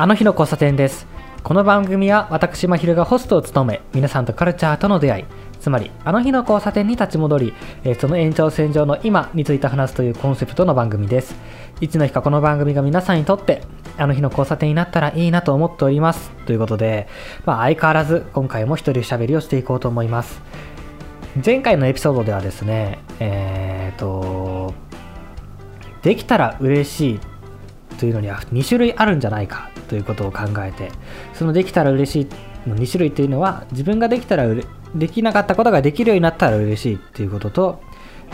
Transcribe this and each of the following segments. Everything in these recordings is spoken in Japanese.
あの日の交差点です。この番組は私まひるがホストを務め皆さんとカルチャーとの出会いつまりあの日の交差点に立ち戻り、えーその延長線上の今について話すというコンセプトの番組です。いつの日かこの番組が皆さんにとってあの日の交差点になったらいいなと思っております。ということで、まあ、相変わらず今回も一人喋りをしていこうと思います。前回のエピソードではですねえっ、とできたら嬉しいというのには2種類あるんじゃないかということを考えてそのできたら嬉しいの2種類というのは自分ができたらできなかったことができるようになったら嬉しいということと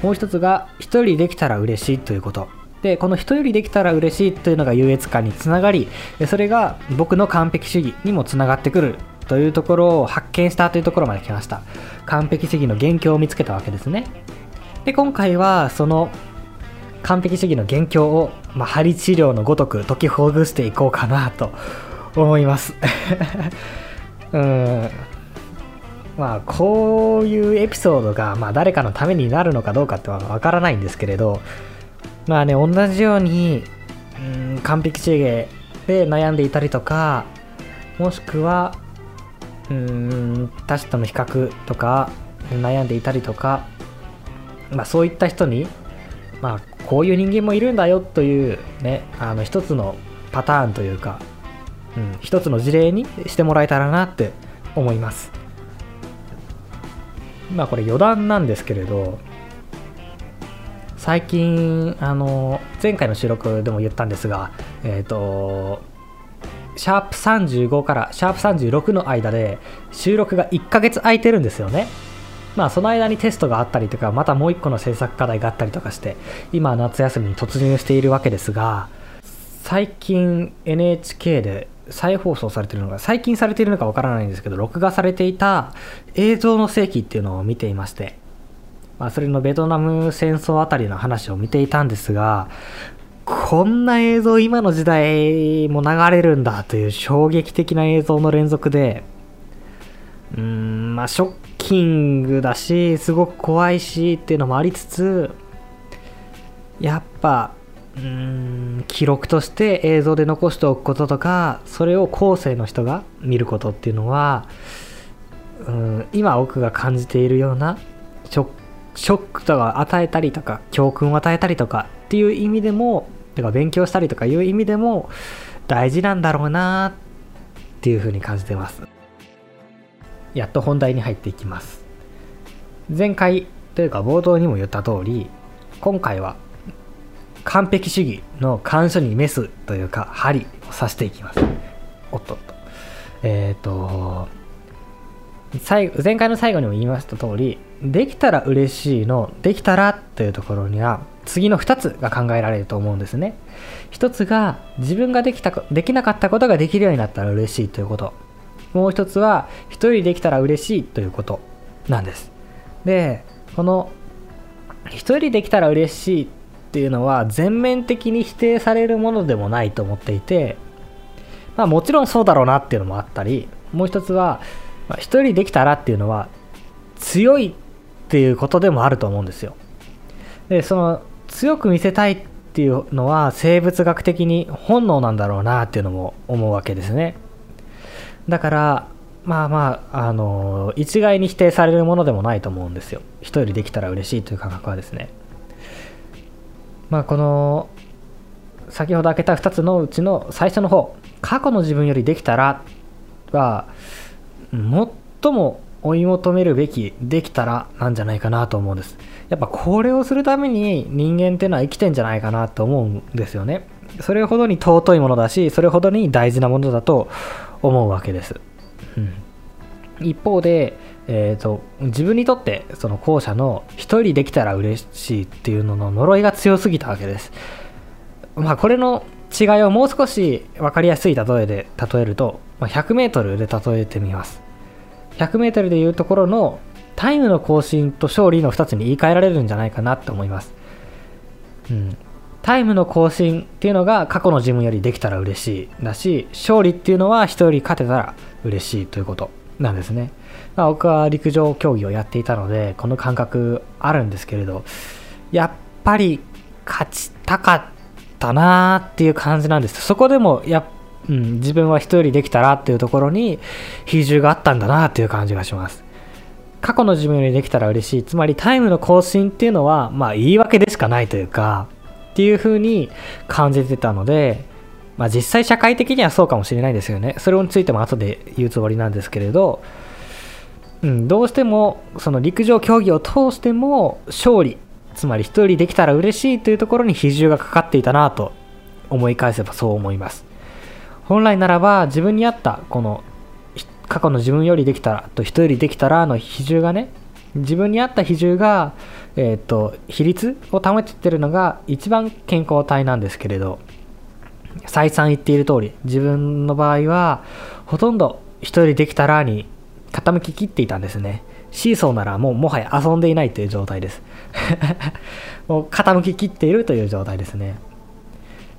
もう一つが一人できたら嬉しいということ。でこの一人できたら嬉しいというのが優越感につながりそれが僕の完璧主義にもつながってくるというところを発見したというところまで来ました。完璧主義の元凶を見つけたわけですね。で今回はその完璧主義の元凶を、まあ、針治療のごとく解きほぐしていこうかなと思います。うん。まあこういうエピソードが、まあ、誰かのためになるのかどうかってはわからないんですけれどまあね同じようにうん完璧主義で悩んでいたりとかもしくはうーん他者との比較とか悩んでいたりとか、まあ、そういった人に、まあ、こういう人間もいるんだよという、ね、あの一つのパターンというか、うん、一つの事例にしてもらえたらなって思います。まあこれ余談なんですけれど最近あの前回の収録でも言ったんですがえっ、とシャープ35からシャープ36の間で収録が1ヶ月空いてるんですよね。まあその間にテストがあったりとかまたもう一個の制作課題があったりとかして今は夏休みに突入しているわけですが最近 NHK で再放送されているのが最近されているのかわからないんですけど録画されていた映像の世紀っていうのを見ていまして、まあ、それのベトナム戦争あたりの話を見ていたんですがこんな映像今の時代も流れるんだという衝撃的な映像の連続でうーんまあショッキングだしすごく怖いしっていうのもありつつやっぱうん記録として映像で残しておくこととかそれを後世の人が見ることっていうのはうん今僕が感じているようなショックショックとか与えたりとか教訓を与えたりとかっていう意味でもだか勉強したりとかいう意味でも大事なんだろうなっていうふうに感じてます。やっと本題に入っていきます。前回というか冒頭にも言った通り今回は完璧主義の感書にメスというか針を刺していきます。おっとっと。えっ、と最後前回の最後にも言いました通りできたら嬉しいのできたらというところには次の2つが考えられると思うんですね。1つが自分ができたできなかったことができるようになったら嬉しいということ。もう1つは1人できたら嬉しいということなんです。でこの1人できたら嬉しいっていうのは全面的に否定されるものでもないと思っていてまあもちろんそうだろうなっていうのもあったりもう一つはまあ一人できたらっていうのは強いっていうことでもあると思うんですよ。でその強く見せたいっていうのは生物学的に本能なんだろうなっていうのも思うわけですね。だからまあまああの一概に否定されるものでもないと思うんですよ。一人できたら嬉しいという感覚はですね。まあこの先ほど挙げた2つのうちの最初の方過去の自分よりできたらは最も追い求めるべきできたらなんじゃないかなと思うんです。やっぱこれをするために人間っていうのは生きてんじゃないかなと思うんですよね。それほどに尊いものだしそれほどに大事なものだと思うわけです、うん、一方で、えーと自分にとってその後者の一人できたら嬉しいっていうのの呪いが強すぎたわけです。まあこれの違いをもう少し分かりやすい例えで例えると、まあ、100m で例えてみます。100m でいうところのタイムの更新と勝利の2つに言い換えられるんじゃないかなって思います、うん、タイムの更新っていうのが過去の自分よりできたら嬉しいだし勝利っていうのは人より勝てたら嬉しいということなんですね、まあ、僕は陸上競技をやっていたのでこの感覚あるんですけれどやっぱり勝ちたかったなーっていう感じなんです。そこでもやうん、自分は人よりできたらっていうところに比重があったんだなっていう感じがします。過去の自分よりできたら嬉しい。つまりタイムの更新っていうのはまあ言い訳でしかないというかっていう風に感じてたのでまあ実際社会的にはそうかもしれないですよね。それについても後で言うつもりなんですけれどうん、どうしてもその陸上競技を通しても勝利つまり人できたら嬉しいというところに比重がかかっていたなと思い返せばそう思います。本来ならば自分に合ったこの過去の自分よりできたらと人よりできたらの比重がね自分に合った比重が、えーと、比率を保ててるのが一番健康体なんですけれど再三言っている通り自分の場合はほとんど人よりできたらに傾ききっていたんですね。シーソーならもうもはや遊んでいないという状態です。もう傾ききっているという状態ですね。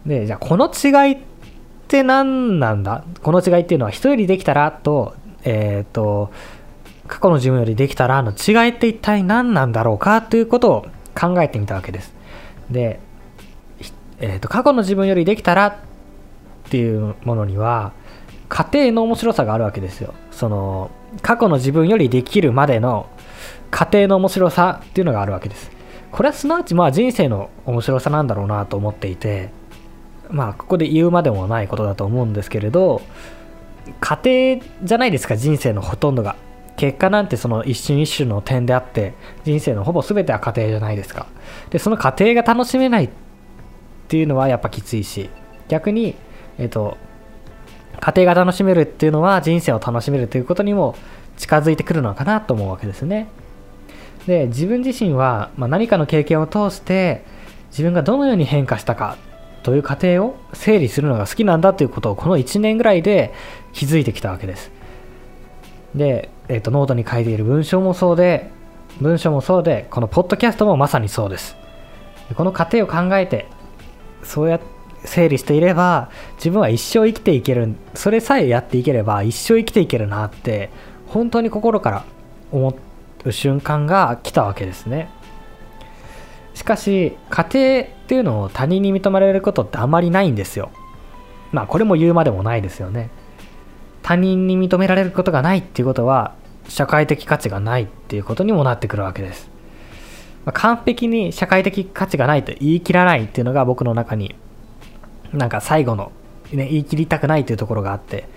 で、じゃあこの違いって何なんだ？この違いっていうのは人よりできたらと、えっ、ー、と、過去の自分よりできたらの違いって一体何なんだろうかということを考えてみたわけです。で、えーと過去の自分よりできたらっていうものには家庭の面白さがあるわけですよ。その過去の自分よりできるまでの過程の面白さっていうのがあるわけです。これはすなわちまあ人生の面白さなんだろうなと思っていて、まあここで言うまでもないことだと思うんですけれど、家庭じゃないですか人生のほとんどが。結果なんてその一瞬一瞬の点であって人生のほぼ全ては家庭じゃないですか。で、その過程が楽しめないっていうのはやっぱきついし、逆に、えっ、と、家庭が楽しめるっていうのは人生を楽しめるということにも近づいてくるのかなと思うわけですね。で自分自身は、まあ、何かの経験を通して自分がどのように変化したかという過程を整理するのが好きなんだということをこの1年ぐらいで気づいてきたわけです。で、えーと、ノートに書いている文章もそうで文章もそうでこのポッドキャストもまさにそうです。この過程を考えてそうやって整理していれば自分は一生生きていけるそれさえやっていければ一生生きていけるなって本当に心から思う瞬間が来たわけですね。しかし家庭っていうのを他人に認められることってあまりないんですよ。まあこれも言うまでもないですよね。他人に認められることがないっていうことは社会的価値がないっていうことにもなってくるわけです、まあ、完璧に社会的価値がないと言い切らないっていうのが僕の中になんか最後の、ね、言い切りたくないというところがあって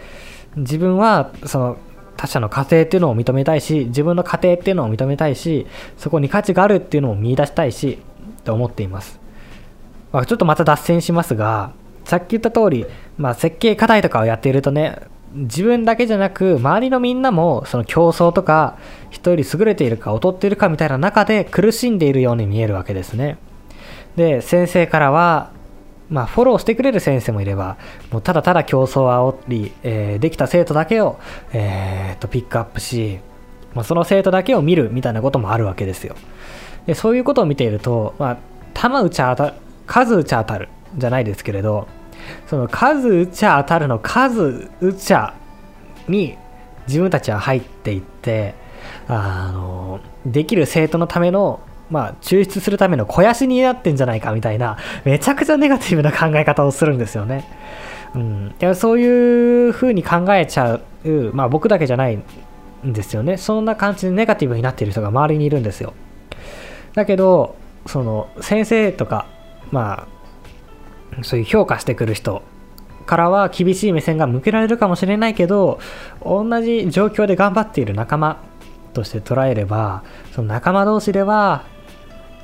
自分はその他者の家庭っていうのを認めたいし自分の家庭っていうのを認めたいしそこに価値があるっていうのを見出したいしと思っています、まあ、ちょっとまた脱線しますがさっき言った通り、まあ、設計課題とかをやっているとね自分だけじゃなく周りのみんなもその競争とか人より優れているか劣っているかみたいな中で苦しんでいるように見えるわけですねで先生からはまあ、フォローしてくれる先生もいれば、もうただただ競争を煽り、えー、できた生徒だけを、えー、とピックアップし、まあ、その生徒だけを見るみたいなこともあるわけですよ。でそういうことを見ていると、まあ、弾打ち当たる、数打ち当たるじゃないですけれど、その数打ちゃ当たるの数打ちゃに自分たちは入っていって、あの、できる生徒のためのまあ、抽出するための肥やしになってんじゃないかみたいな、めちゃくちゃネガティブな考え方をするんですよね。うん、いやそういう風に考えちゃう、まあ僕だけじゃないんですよね。そんな感じでネガティブになっている人が周りにいるんですよ。だけど、その先生とか、まあ、そういう評価してくる人からは厳しい目線が向けられるかもしれないけど、同じ状況で頑張っている仲間として捉えれば、その仲間同士では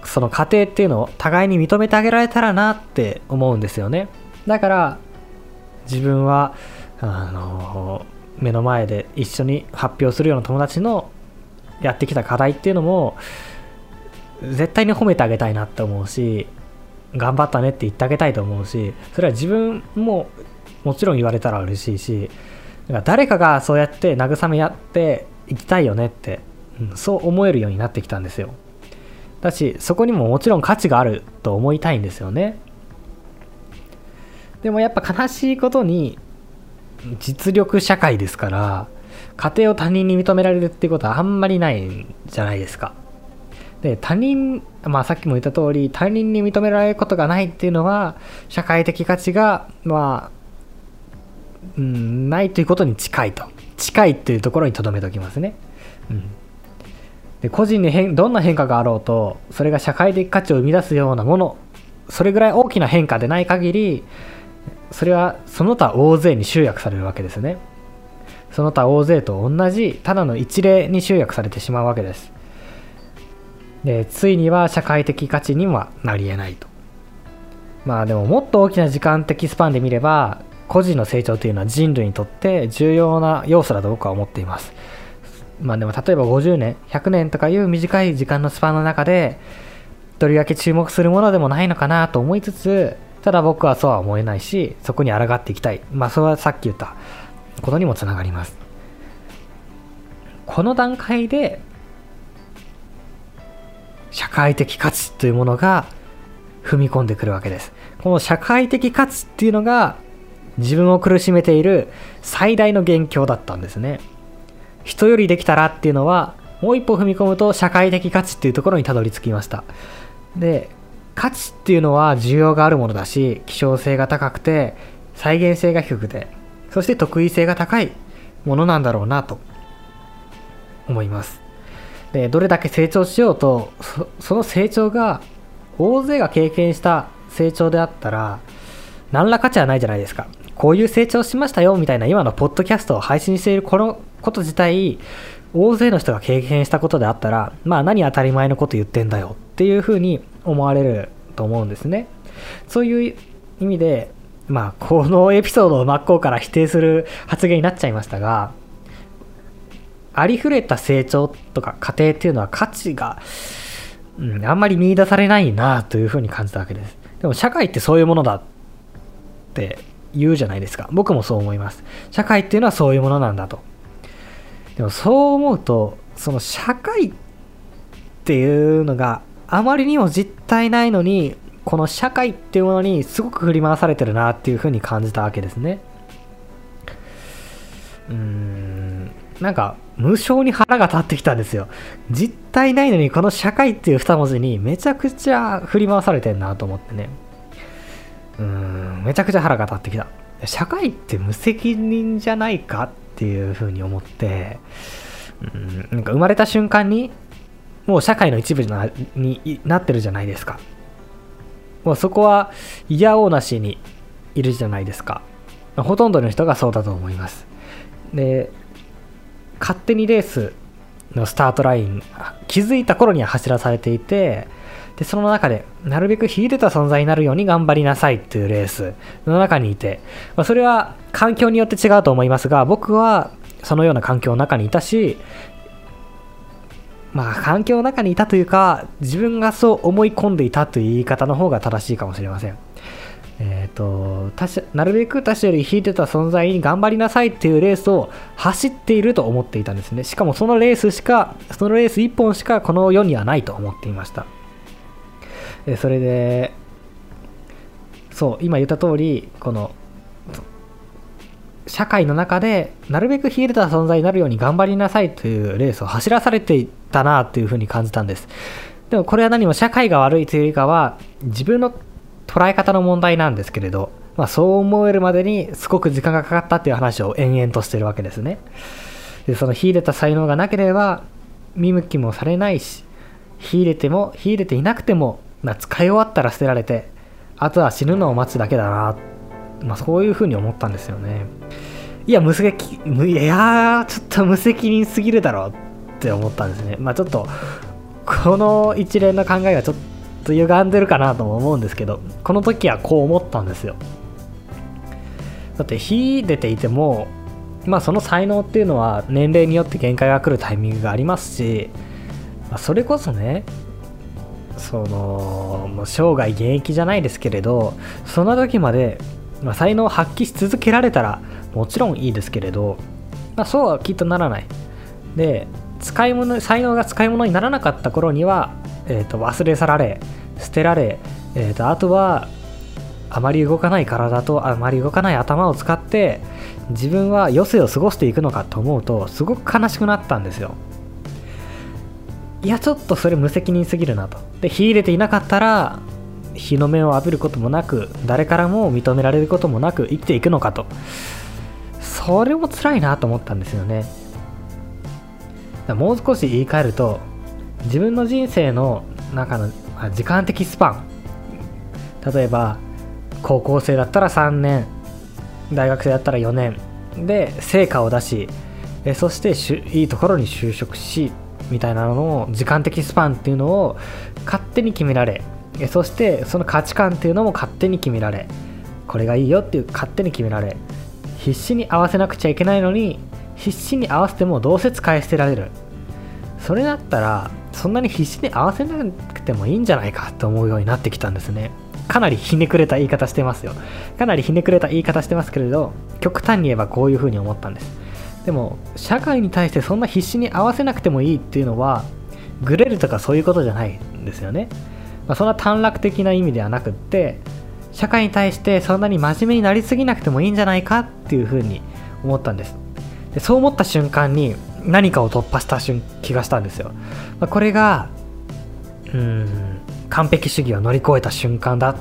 その過程っていうのを互いに認めてあげられたらなって思うんですよね。だから自分はあの目の前で一緒に発表するような友達のやってきた課題っていうのも絶対に褒めてあげたいなって思うし頑張ったねって言ってあげたいと思うしそれは自分ももちろん言われたら嬉しいしか誰かがそうやって慰め合っていきたいよねって、うん、そう思えるようになってきたんですよ。だしそこにももちろん価値があると思いたいんですよね。でもやっぱ悲しいことに実力社会ですから家庭を他人に認められるっていうことはあんまりないんじゃないですか。で他人まあさっきも言った通り他人に認められることがないっていうのは社会的価値がまあうん、ないということに近いと。近いっていうところにとどめておきますね、うん、で個人に変どんな変化があろうとそれが社会的価値を生み出すようなものそれぐらい大きな変化でない限りそれはその他大勢に集約されるわけですね。その他大勢と同じただの一例に集約されてしまうわけです。でついには社会的価値にはなり得ないと。まあでももっと大きな時間的スパンで見れば個人の成長というのは人類にとって重要な要素だと僕は思っています。まあでも例えば50年100年とかいう短い時間のスパンの中でとりわけ注目するものでもないのかなと思いつつただ僕はそうは思えないしそこに抗っていきたい。まあそれはさっき言ったことにもつながります。この段階で社会的価値というものが踏み込んでくるわけです。この社会的価値っていうのが自分を苦しめている最大の元凶だったんですね。人よりできたらっていうのはもう一歩踏み込むと社会的価値っていうところにたどり着きました。で価値っていうのは需要があるものだし希少性が高くて再現性が低くてそして得意性が高いものなんだろうなと思います。でどれだけ成長しようとその成長が大勢が経験した成長であったら何ら価値はないじゃないですか。こういう成長しましたよみたいな今のポッドキャストを配信しているこのこと自体大勢の人が経験したことであったらまあ何当たり前のこと言ってんだよっていうふうに思われると思うんですね。そういう意味でまあこのエピソードを真っ向から否定する発言になっちゃいましたがありふれた成長とか過程っていうのは価値が、うん、あんまり見出されないなというふうに感じたわけです。でも社会ってそういうものだって言うじゃないですか。僕もそう思います。社会っていうのはそういうものなんだとでもそう思うとその社会っていうのがあまりにも実体ないのにこの社会っていうものにすごく振り回されてるなっていうふうに感じたわけですね。うーん。なんか無性に腹が立ってきたんですよ。実体ないのにこの社会っていう2文字にめちゃくちゃ振り回されてんなと思ってね。うーんめちゃくちゃ腹が立ってきた。社会って無責任じゃないかっていうふうに思って。うんなんか生まれた瞬間にもう社会の一部になってるじゃないですか。もうそこは嫌おうなしにいるじゃないですか。ほとんどの人がそうだと思います。で勝手にレースのスタートライン気づいた頃には走らされていてでその中でなるべく秀でた存在になるように頑張りなさいっていうレースの中にいて、まあ、それは環境によって違うと思いますが僕はそのような環境の中にいたしまあ環境の中にいたというか自分がそう思い込んでいたという言い方の方が正しいかもしれません。えーと、他者なるべく他者より引いてた存在に頑張りなさいっていうレースを走っていると思っていたんですね。しかもそのレースしかそのレース1本しかこの世にはないと思っていました。それでそう今言った通りこの社会の中でなるべく秀でた存在になるように頑張りなさいというレースを走らされていたなというふうに感じたんです。でもこれは何も社会が悪いというよりかは自分の捉え方の問題なんですけれど、まあ、そう思えるまでにすごく時間がかかったっていう話を延々としてるわけですね。でその秀でた才能がなければ見向きもされないし秀でても秀でていなくてもまあ、使い終わったら捨てられてあとは死ぬのを待つだけだな、まあ、そういうふうに思ったんですよね。いや無責いやちょっと無責任すぎるだろうって思ったんですね。まあちょっとこの一連の考えがちょっと歪んでるかなとも思うんですけどこの時はこう思ったんですよ。だって火出ていてもまあその才能っていうのは年齢によって限界が来るタイミングがありますし、まあ、それこそねそのもう生涯現役じゃないですけれどその時まで、まあ、才能を発揮し続けられたらもちろんいいですけれど、まあ、そうはきっとならない。で使い物才能が使い物にならなかった頃には、えー、と忘れ去られ捨てられ、えー、とあとはあまり動かない体とあまり動かない頭を使って自分は余生を過ごしていくのかと思うとすごく悲しくなったんですよ。いやちょっとそれ無責任すぎるなと。で火入れていなかったら日の目を浴びることもなく誰からも認められることもなく生きていくのかと。それも辛いなと思ったんですよね。もう少し言い換えると自分の人生の中の時間的スパン。例えば高校生だったら3年。大学生だったら4年。で成果を出しえそしてしいいところに就職しみたいなのを時間的スパンっていうのを勝手に決められえそしてその価値観っていうのも勝手に決められこれがいいよっていう勝手に決められ必死に合わせなくちゃいけないのに必死に合わせてもどうせ使い捨てられる。それだったらそんなに必死に合わせなくてもいいんじゃないかと思うようになってきたんですね。かなりひねくれた言い方してますよ。かなりひねくれた言い方してますけれど極端に言えばこういうふうに思ったんです。でも社会に対してそんな必死に合わせなくてもいいっていうのはグレるとかそういうことじゃないんですよね、まあ、そんな短絡的な意味ではなくって社会に対してそんなに真面目になりすぎなくてもいいんじゃないかっていうふうに思ったんです。でそう思った瞬間に何かを突破した気がしたんですよ、まあ、これがうん完璧主義を乗り越えた瞬間だっ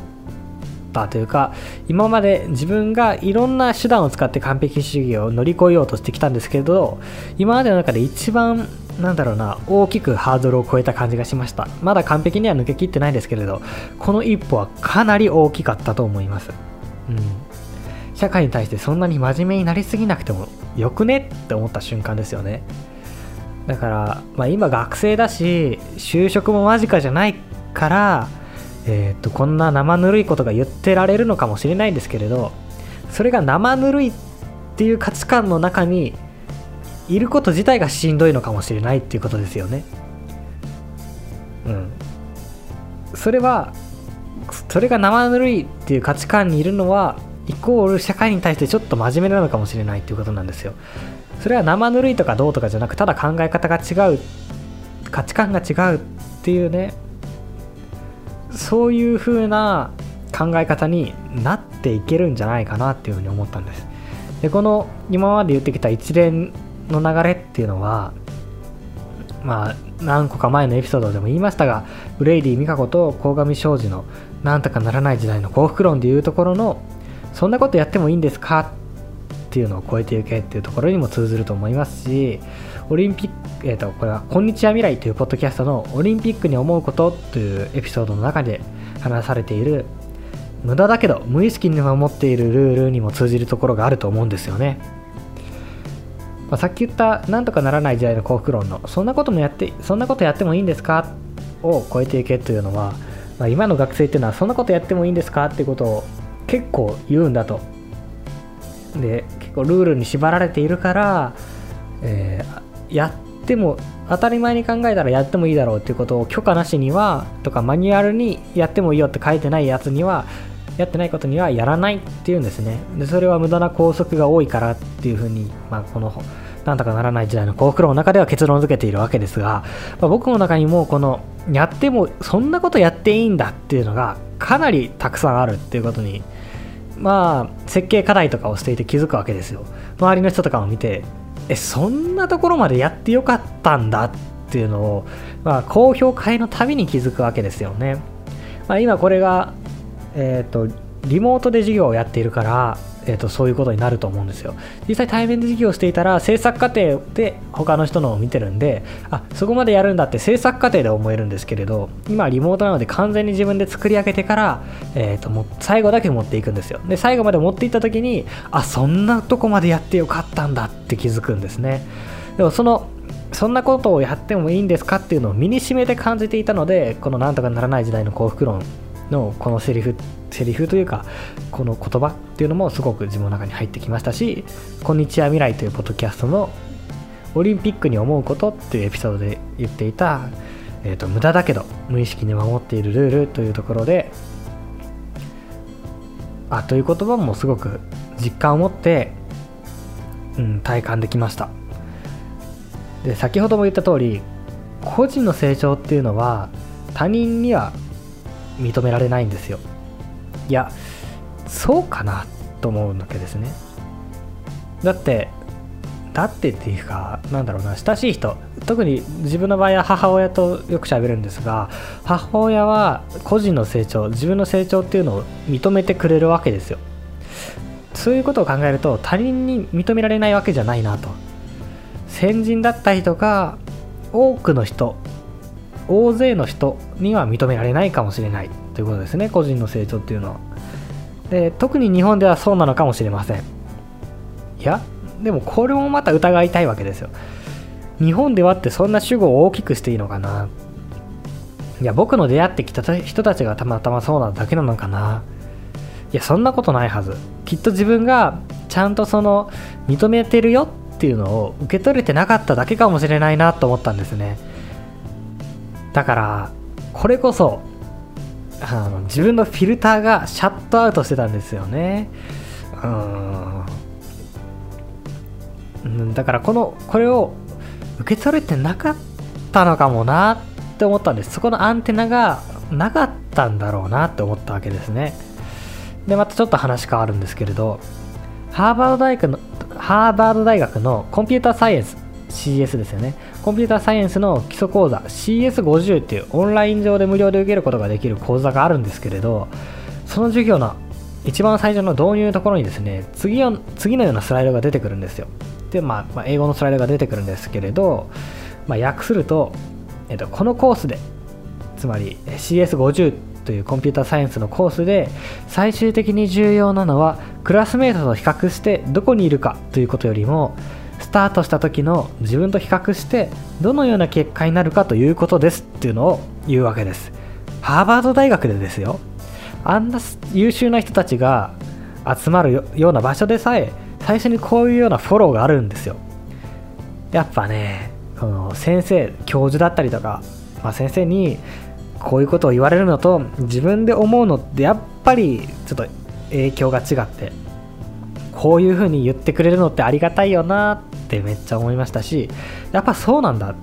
たというか今まで自分がいろんな手段を使って完璧主義を乗り越えようとしてきたんですけど今までの中で一番なんだろうな大きくハードルを超えた感じがしました。まだ完璧には抜けきってないですけれどこの一歩はかなり大きかったと思います。うん。社会に対してそんなに真面目になりすぎなくてもよくねって思った瞬間ですよねだから、まあ、今学生だし就職も間近じゃないからえー、とこんな生ぬるいことが言ってられるのかもしれないんですけれどそれが生ぬるいっていう価値観の中にいること自体がしんどいのかもしれないっていうことですよね。うん。それはそれが生ぬるいっていう価値観にいるのはイコール社会に対してちょっと真面目なのかもしれないっていうことなんですよ。それは生ぬるいとかどうとかじゃなくただ考え方が違う価値観が違うっていうねそういう風な考え方になっていけるんじゃないかなっていうふうに思ったんですでこの今まで言ってきた一連の流れっていうのはまあ何個か前のエピソードでも言いましたがブレイディ・ミカコと鴻上庄司のなんとかならない時代の幸福論でいうところのそんなことやってもいいんですか？っていうのを超えていけっていうところにも通ずると思いますしオリンピック、えっ、ー、と、これは、こんにちは未来というポッドキャストのオリンピックに思うことというエピソードの中で話されている、無駄だけど無意識に守っているルールにも通じるところがあると思うんですよね。まあ、さっき言ったなんとかならない時代の幸福論のそんなこともやってそんなことやってもいいんですか？を超えていけというのは、まあ、今の学生っていうのはそんなことやってもいいんですか？っていうことを結構言うんだと。で結構ルールに縛られているから、えー、やっても当たり前に考えたらやってもいいだろうっていうことを許可なしにはとかマニュアルにやってもいいよって書いてないやつにはやってないことにはやらないっていうんですね。でそれは無駄な拘束が多いからっていうふうに、まあ、このなんとかならない時代の幸福論の中では結論付けているわけですが、まあ、僕の中にもこのやってもそんなことやっていいんだっていうのがかなりたくさんあるっていうことにまあ設計課題とかをしていて気づくわけですよ。周りの人とかを見てえそんなところまでやってよかったんだっていうのを、まあ、公表会のたびに気づくわけですよね、まあ、今これが、えーと、リモートで授業をやっているからえーと、そういうことになると思うんですよ。実際対面で授業していたら制作過程で他の人のを見てるんであそこまでやるんだって制作過程で思えるんですけれど今リモートなので完全に自分で作り上げてから、えーと、も最後だけ持っていくんですよ。で最後まで持っていった時にあそんなとこまでやってよかったんだって気づくんですね。でもそのそんなことをやってもいいんですかっていうのを身にしめて感じていたのでこのなんとかならない時代の幸福論のこのセリフセリフというかこの言葉っていうのもすごく自分の中に入ってきましたし「こんにちは未来」というポッドキャストのオリンピックに思うことっていうエピソードで言っていた、えーと、無駄だけど無意識に守っているルールというところであという言葉もすごく実感を持って、うん、体感できました。で先ほども言った通り個人の成長っていうのは他人には認められないんですよ。いやそうかなと思うわけですね。だってだってっていうかなんだろうな親しい人特に自分の場合は母親とよく喋るんですが母親は個人の成長自分の成長っていうのを認めてくれるわけですよ。そういうことを考えると他人に認められないわけじゃないなと。先人だったりとか多くの人大勢の人には認められないかもしれない。ということですね個人の成長っていうのは。で特に日本ではそうなのかもしれません。いやでもこれもまた疑いたいわけですよ。日本ではってそんな主語を大きくしていいのかな。いや僕の出会ってきた人たちがたまたまそうなだけなのかな。いやそんなことないはず。きっと自分がちゃんとその認めてるよっていうのを受け取れてなかっただけかもしれないなと思ったんですね。だからこれこそあの自分のフィルターがシャットアウトしてたんですよね。うん。だからこのこれを受け取れてなかったのかもなって思ったんです。そこのアンテナがなかったんだろうなって思ったわけですね。でまたちょっと話変わるんですけれどハーバード大学のハーバード大学のコンピューターサイエンス CS ですよね。コンピューターサイエンスの基礎講座 CS50 っていうオンライン上で無料で受けることができる講座があるんですけれどその授業の一番最初の導入のところにですね次を次のようなスライドが出てくるんですよ。で、まあ、まあ、英語のスライドが出てくるんですけれど、まあ、訳すると、えっと、このコースでつまり CS50 というコンピューターサイエンスのコースで最終的に重要なのはクラスメートと比較してどこにいるかということよりもスタートした時の自分と比較してどのような結果になるかということですっていうのを言うわけです。ハーバード大学でですよ。あんな優秀な人たちが集まるような場所でさえ最初にこういうようなフォローがあるんですよ。やっぱねこの先生教授だったりとか、まあ、先生にこういうことを言われるのと自分で思うのってやっぱりちょっと影響が違ってこういう風に言ってくれるのってありがたいよなってめっちゃ思いましたしやっぱそうなんだ。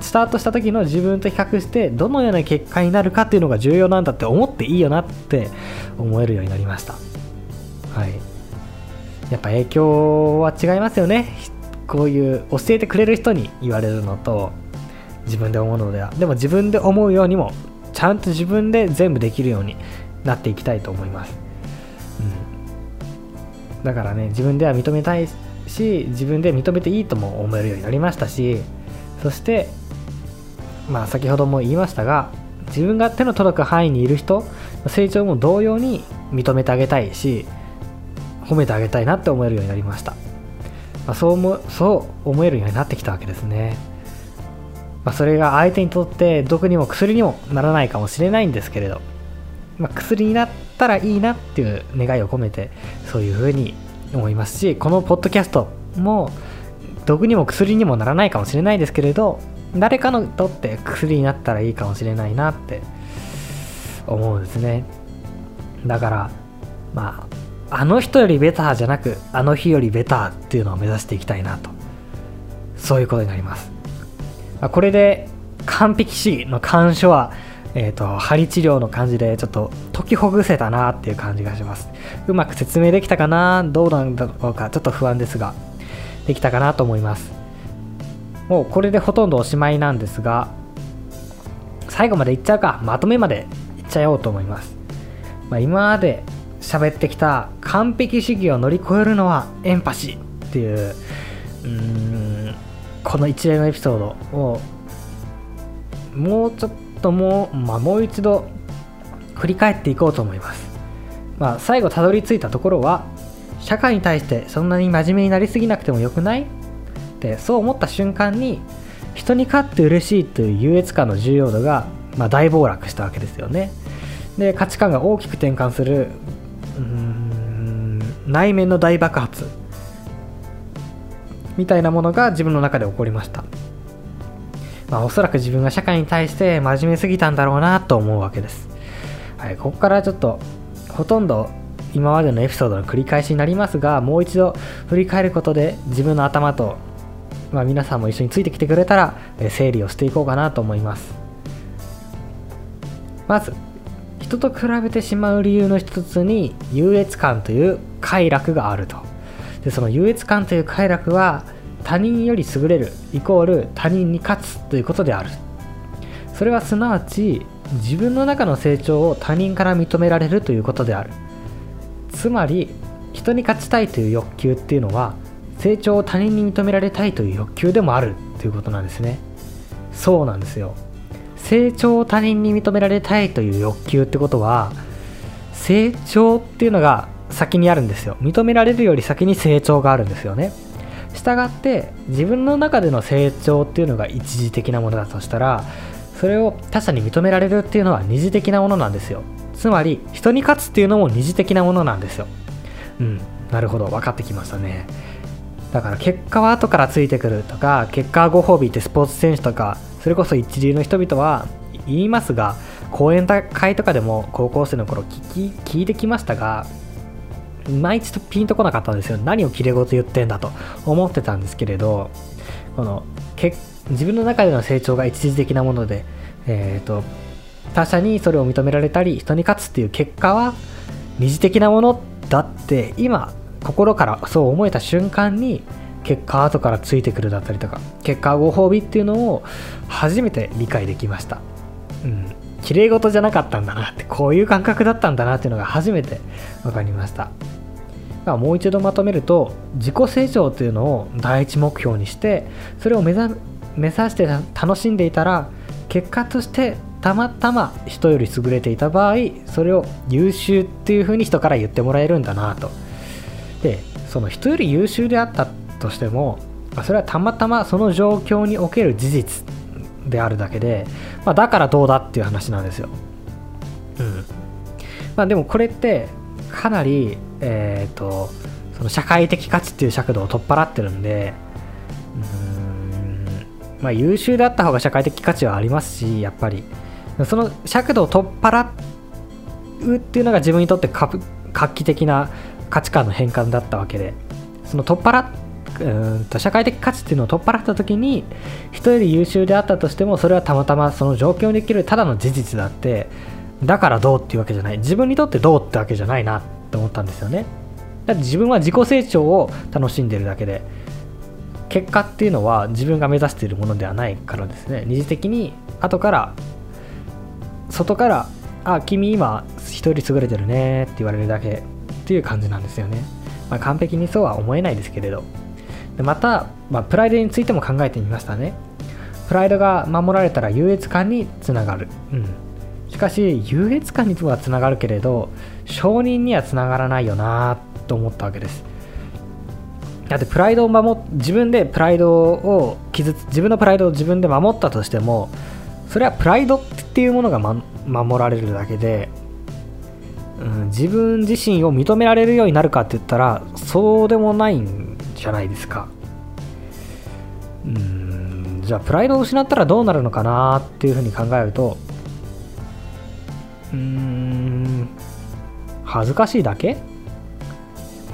スタートした時の自分と比較してどのような結果になるかっていうのが重要なんだって思っていいよなって思えるようになりました。はい。やっぱ影響は違いますよね。こういう教えてくれる人に言われるのと自分で思うのでは。でも自分で思うようにもちゃんと自分で全部できるようになっていきたいと思います、だからね自分では認めたいし自分で認めていいとも思えるようになりましたしそしてまあ先ほども言いましたが自分が手の届く範囲にいる人成長も同様に認めてあげたいし褒めてあげたいなって思えるようになりました、まあ、そう思そう思えるようになってきたわけですね。まあ、それが相手にとって毒にも薬にもならないかもしれないんですけれど、まあ、薬になってたらいいなっていう願いを込めてそういうふうに思いますしこのポッドキャストも毒にも薬にもならないかもしれないですけれど誰かのとって薬になったらいいかもしれないなって思うんですね。だからまああの人よりベターじゃなくあの日よりベターっていうのを目指していきたいなと。そういうことになります。まこれで完璧主義の干渉は、えーと、針治療の感じでちょっと解きほぐせたなっていう感じがします。うまく説明できたかな？どうなんだろうか？ちょっと不安ですが。できたかなと思います。もうこれでほとんどおしまいなんですが最後までいっちゃうか。まとめまでいっちゃおうと思います、まあ、今まで喋ってきた完璧主義を乗り越えるのはエンパシーっていううんこの一連のエピソードをもうちょっとも、まあ、もう一度振り返っていこうと思います、まあ、最後たどり着いたところは社会に対してそんなに真面目になりすぎなくてもよくない？ってそう思った瞬間に人に勝って嬉しいという優越感の重要度が、まあ、大暴落したわけですよね。で価値観が大きく転換するうん内面の大爆発みたいなものが自分の中で起こりました。まあ、おそらく自分が社会に対して真面目すぎたんだろうなと思うわけです。はい、ここからちょっとほとんど今までのエピソードの繰り返しになりますが、もう一度振り返ることで自分の頭と、まあ、皆さんも一緒についてきてくれたら整理をしていこうかなと思います。まず、人と比べてしまう理由の一つに優越感という快楽があると。でその優越感という快楽は他人より優れるイコール他人に勝つということである。それはすなわち自分の中の成長を他人から認められるということである。つまり人に勝ちたいという欲求っていうのは成長を他人に認められたいという欲求でもあるということなんですね。そうなんですよ。成長を他人に認められたいという欲求ってことは成長っていうのが先にあるんですよ。認められるより先に成長があるんですよね。したがって自分の中での成長っていうのが一時的なものだとしたらそれを他者に認められるっていうのは二次的なものなんですよ。つまり人に勝つっていうのも二次的なものなんですよ。うんなるほど。分かってきましたね。だから結果は後からついてくるとか結果はご褒美ってスポーツ選手とかそれこそ一流の人々は言いますが講演会とかでも高校生の頃聞き聞いてきましたがいまいちとピンとこなかったんですよ。何をきれい事言ってんだと思ってたんですけれどこのけ自分の中での成長が一時的なもので、えーと、他者にそれを認められたり人に勝つっていう結果は二次的なものだって今心からそう思えた瞬間に結果後からついてくるだったりとか結果ご褒美っていうのを初めて理解できました。うん。綺麗事じゃなかったんだなってこういう感覚だったんだなっていうのが初めて分かりました。もう一度まとめると自己成長というのを第一目標にしてそれを目指して楽しんでいたら結果としてたまたま人より優れていた場合それを優秀っていうふうに人から言ってもらえるんだなとでその人より優秀であったとしてもそれはたまたまその状況における事実であるだけで、まあ、だからどうだっていう話なんですよ。うんまあ、でもこれってかなり、えーと、その社会的価値っていう尺度を取っ払ってるんでうんまあ優秀であった方が社会的価値はありますしやっぱり。その尺度を取っ払うっていうのが自分にとって画期的な価値観の変換だったわけで。その取っ払うんと社会的価値っていうのを取っ払った時に人より優秀であったとしてもそれはたまたまその状況に生きるただの事実だってだからどうっていうわけじゃない。自分にとってどうってわけじゃないな。っって思ったんですよね。だって自分は自己成長を楽しんでるだけで結果っていうのは自分が目指しているものではないからですね。二次的に後から外から「あ君今人優れてるね」って言われるだけっていう感じなんですよね、まあ、完璧にそうは思えないですけれど。でまた、まあ、プライドについても考えてみましたね。プライドが守られたら優越感につながる、うん、しかし優越感にはつながるけれど承認にはつながらないよなと思ったわけです。だってプライドを守っ自分でプライドを傷つ自分のプライドを自分で守ったとしてもそれはプライドっていうものが、ま、守られるだけで、うん、自分自身を認められるようになるかって言ったらそうでもないんじゃないですか。うんじゃあプライドを失ったらどうなるのかなっていうふうに考えるとうーん恥ずかしいだけ？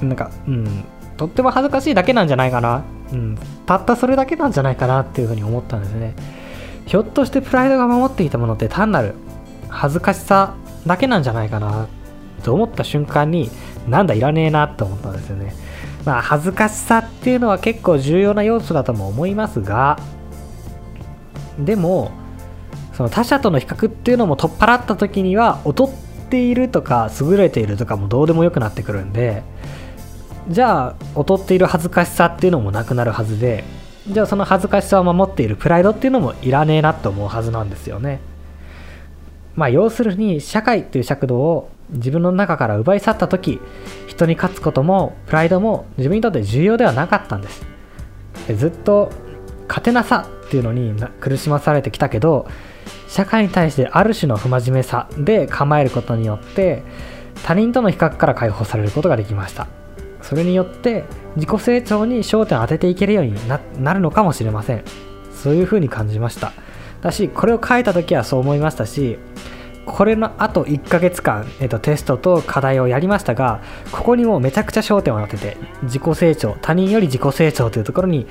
なんかうんとっても恥ずかしいだけなんじゃないかな、うん、たったそれだけなんじゃないかなっていうふうに思ったんですね。ひょっとしてプライドが守っていたものって単なる恥ずかしさだけなんじゃないかなと思った瞬間になんだいらねえなって思ったんですよね。まあ恥ずかしさっていうのは結構重要な要素だとも思いますがでもその他者との比較っていうのも取っ払った時には劣ってているとか優れているとかもどうでもよくなってくるんでじゃあ劣っている恥ずかしさっていうのもなくなるはずでじゃあその恥ずかしさを守っているプライドっていうのもいらねえなと思うはずなんですよね。まあ要するに社会っていう尺度を自分の中から奪い去った時人に勝つこともプライドも自分にとって重要ではなかったんです。ずっと勝てなさっていうのに苦しまされてきたけど社会に対してある種の不真面目さで構えることによって他人との比較から解放されることができました。それによって自己成長に焦点を当てていけるようになるのかもしれません。そういうふうに感じました。だしこれを書いた時はそう思いましたしこれのあと1ヶ月間、えっと、テストと課題をやりましたがここにもめちゃくちゃ焦点を当てて自己成長他人より自己成長というところに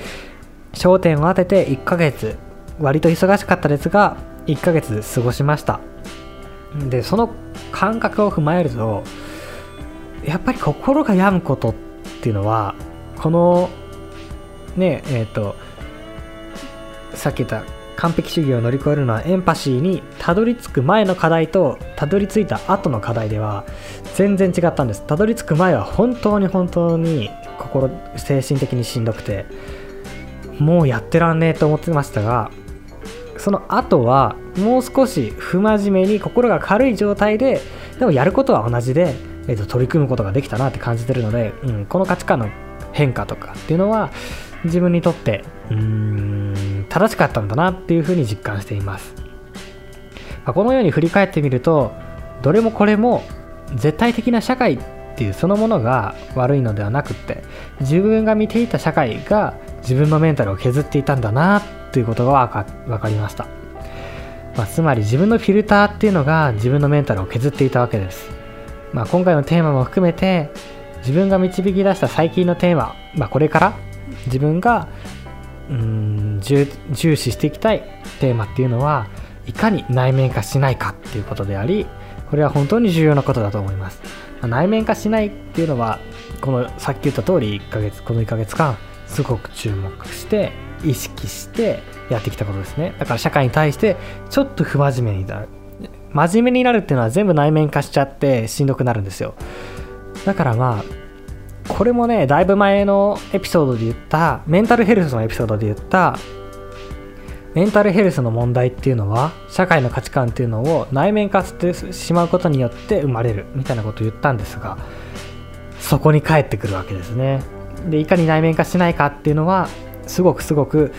焦点を当てて1ヶ月割と忙しかったですが1ヶ月過ごしました。でその感覚を踏まえるとやっぱり心が病むことっていうのはこのねえっ、ー、とさっき言った完璧主義を乗り越えるのはエンパシーにたどり着く前の課題とたどり着いた後の課題では全然違ったんです。たどり着く前は本当に本当に心精神的にしんどくてもうやってらんねえと思ってましたがその後はもう少し不真面目に心が軽い状態ででもやることは同じで、えー、と取り組むことができたなって感じてるので、うん、この価値観の変化とかっていうのは自分にとってうん正しかったんだなっていうふうに実感しています、まあ、このように振り返ってみるとどれもこれも絶対的な社会っていうそのものが悪いのではなくって自分が見ていた社会が自分のメンタルを削っていたんだなっていうことが分かりました、まあ、つまり自分のフィルターっていうのが自分のメンタルを削っていたわけです、まあ、今回のテーマも含めて自分が導き出した最近のテーマ、まあ、これから自分がうん重視していきたいテーマっていうのはいかに内面化しないかっていうことでありこれは本当に重要なことだと思います、まあ、内面化しないっていうのはこのさっき言った通り1ヶ月この1ヶ月間すごく注目して意識してやってきたことですね。だから社会に対してちょっと不真面目になる真面目になるっていうのは全部内面化しちゃってしんどくなるんですよ。だからまあこれもねだいぶ前のエピソードで言ったメンタルヘルスのエピソードで言ったメンタルヘルスの問題っていうのは社会の価値観っていうのを内面化してしまうことによって生まれるみたいなことを言ったんですがそこに返ってくるわけですね。でいかに内面化しないかっていうのはすごくすごく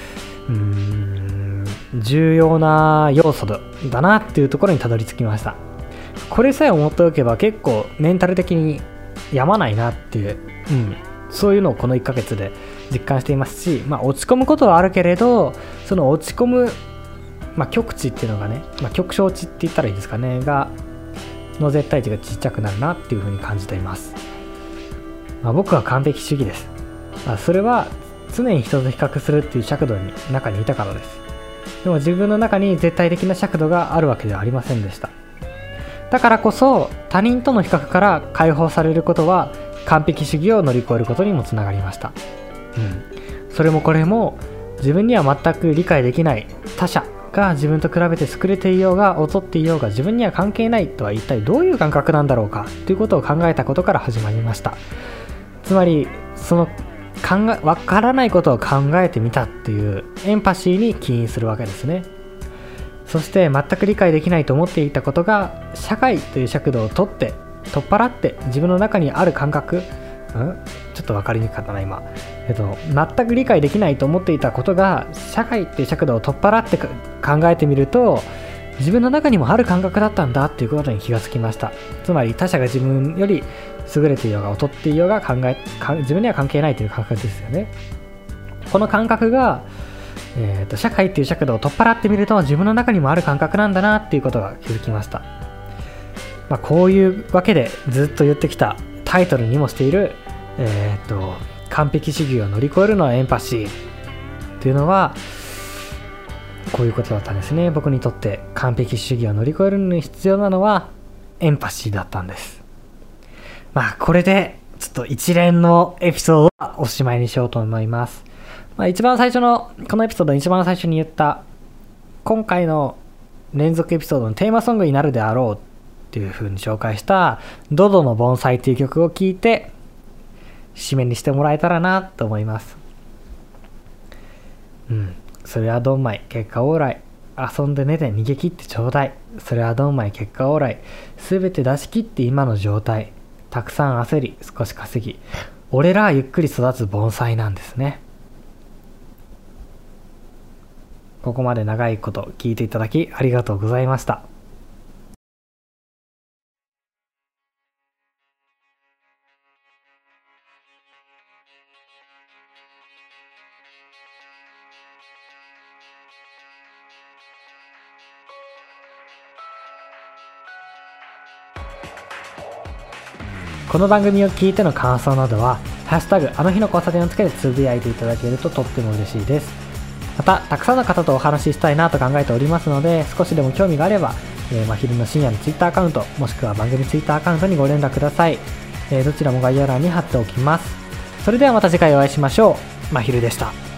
うん重要な要素だなっていうところにたどり着きました。これさえ思っておけば結構メンタル的にやまないなっていう、うん、そういうのをこの1ヶ月で実感していますし、まあ、落ち込むことはあるけれどその落ち込む、まあ、極値っていうのがね、まあ、極小値って言ったらいいですかねがの絶対値がちっちゃくなるなっていうふうに感じています、まあ、僕は完璧主義です、まあ、それは常に人と比較するっていう尺度に中にいたからです。でも自分の中に絶対的な尺度があるわけではありませんでした。だからこそ他人との比較から解放されることは完璧主義を乗り越えることにもつながりました、うん、それもこれも自分には全く理解できない他者が自分と比べて優れていようが劣っていようが自分には関係ないとは一体どういう感覚なんだろうかということを考えたことから始まりました。つまりその考え分からないことを考えてみたっていうエンパシーに起因するわけですね。そして全く理解できないと思っていたことが社会という尺度を取って取っ払って自分の中にある感覚。ん？ちょっと分かりにくかったな今、えっと、全く理解できないと思っていたことが社会っていう尺度を取っ払って考えてみると自分の中にもある感覚だったんだっていうことに気がつきました。つまり他者が自分より優れていようが劣っていようが考え自分には関係ないという感覚ですよね。この感覚がえーと、社会っていう尺度を取っ払ってみると自分の中にもある感覚なんだなっていうことが気づきました、まあ、こういうわけでずっと言ってきたタイトルにもしている、えーと、完璧主義を乗り越えるのはエンパシーっていうのはこういうことだったんですね。僕にとって完璧主義を乗り越えるのに必要なのはエンパシーだったんです。まあこれでちょっと一連のエピソードはおしまいにしようと思いますまあ、一番最初の、このエピソード一番最初に言った、今回の連続エピソードのテーマソングになるであろうっていう風に紹介した、ドドの盆栽っていう曲を聴いて、締めにしてもらえたらなと思います。うん。それはどんまい、結果オーライ。遊んで寝て逃げ切ってちょうだい。それはどんまい、結果オーライ。すべて出し切って今の状態。たくさん焦り、少し稼ぎ。俺らはゆっくり育つ盆栽なんですね。ここまで長いこと聞いていただきありがとうございました。この番組を聞いての感想などは、ハッシュタグあの日の交差点をつけてつぶやいていただけるととっても嬉しいです。またたくさんの方とお話ししたいなと考えておりますので少しでも興味があれば、えー、真昼の深夜の Twitter アカウントもしくは番組 Twitter アカウントにご連絡ください、えー、どちらも概要欄に貼っておきます。それではまた次回お会いしましょう。真昼でした。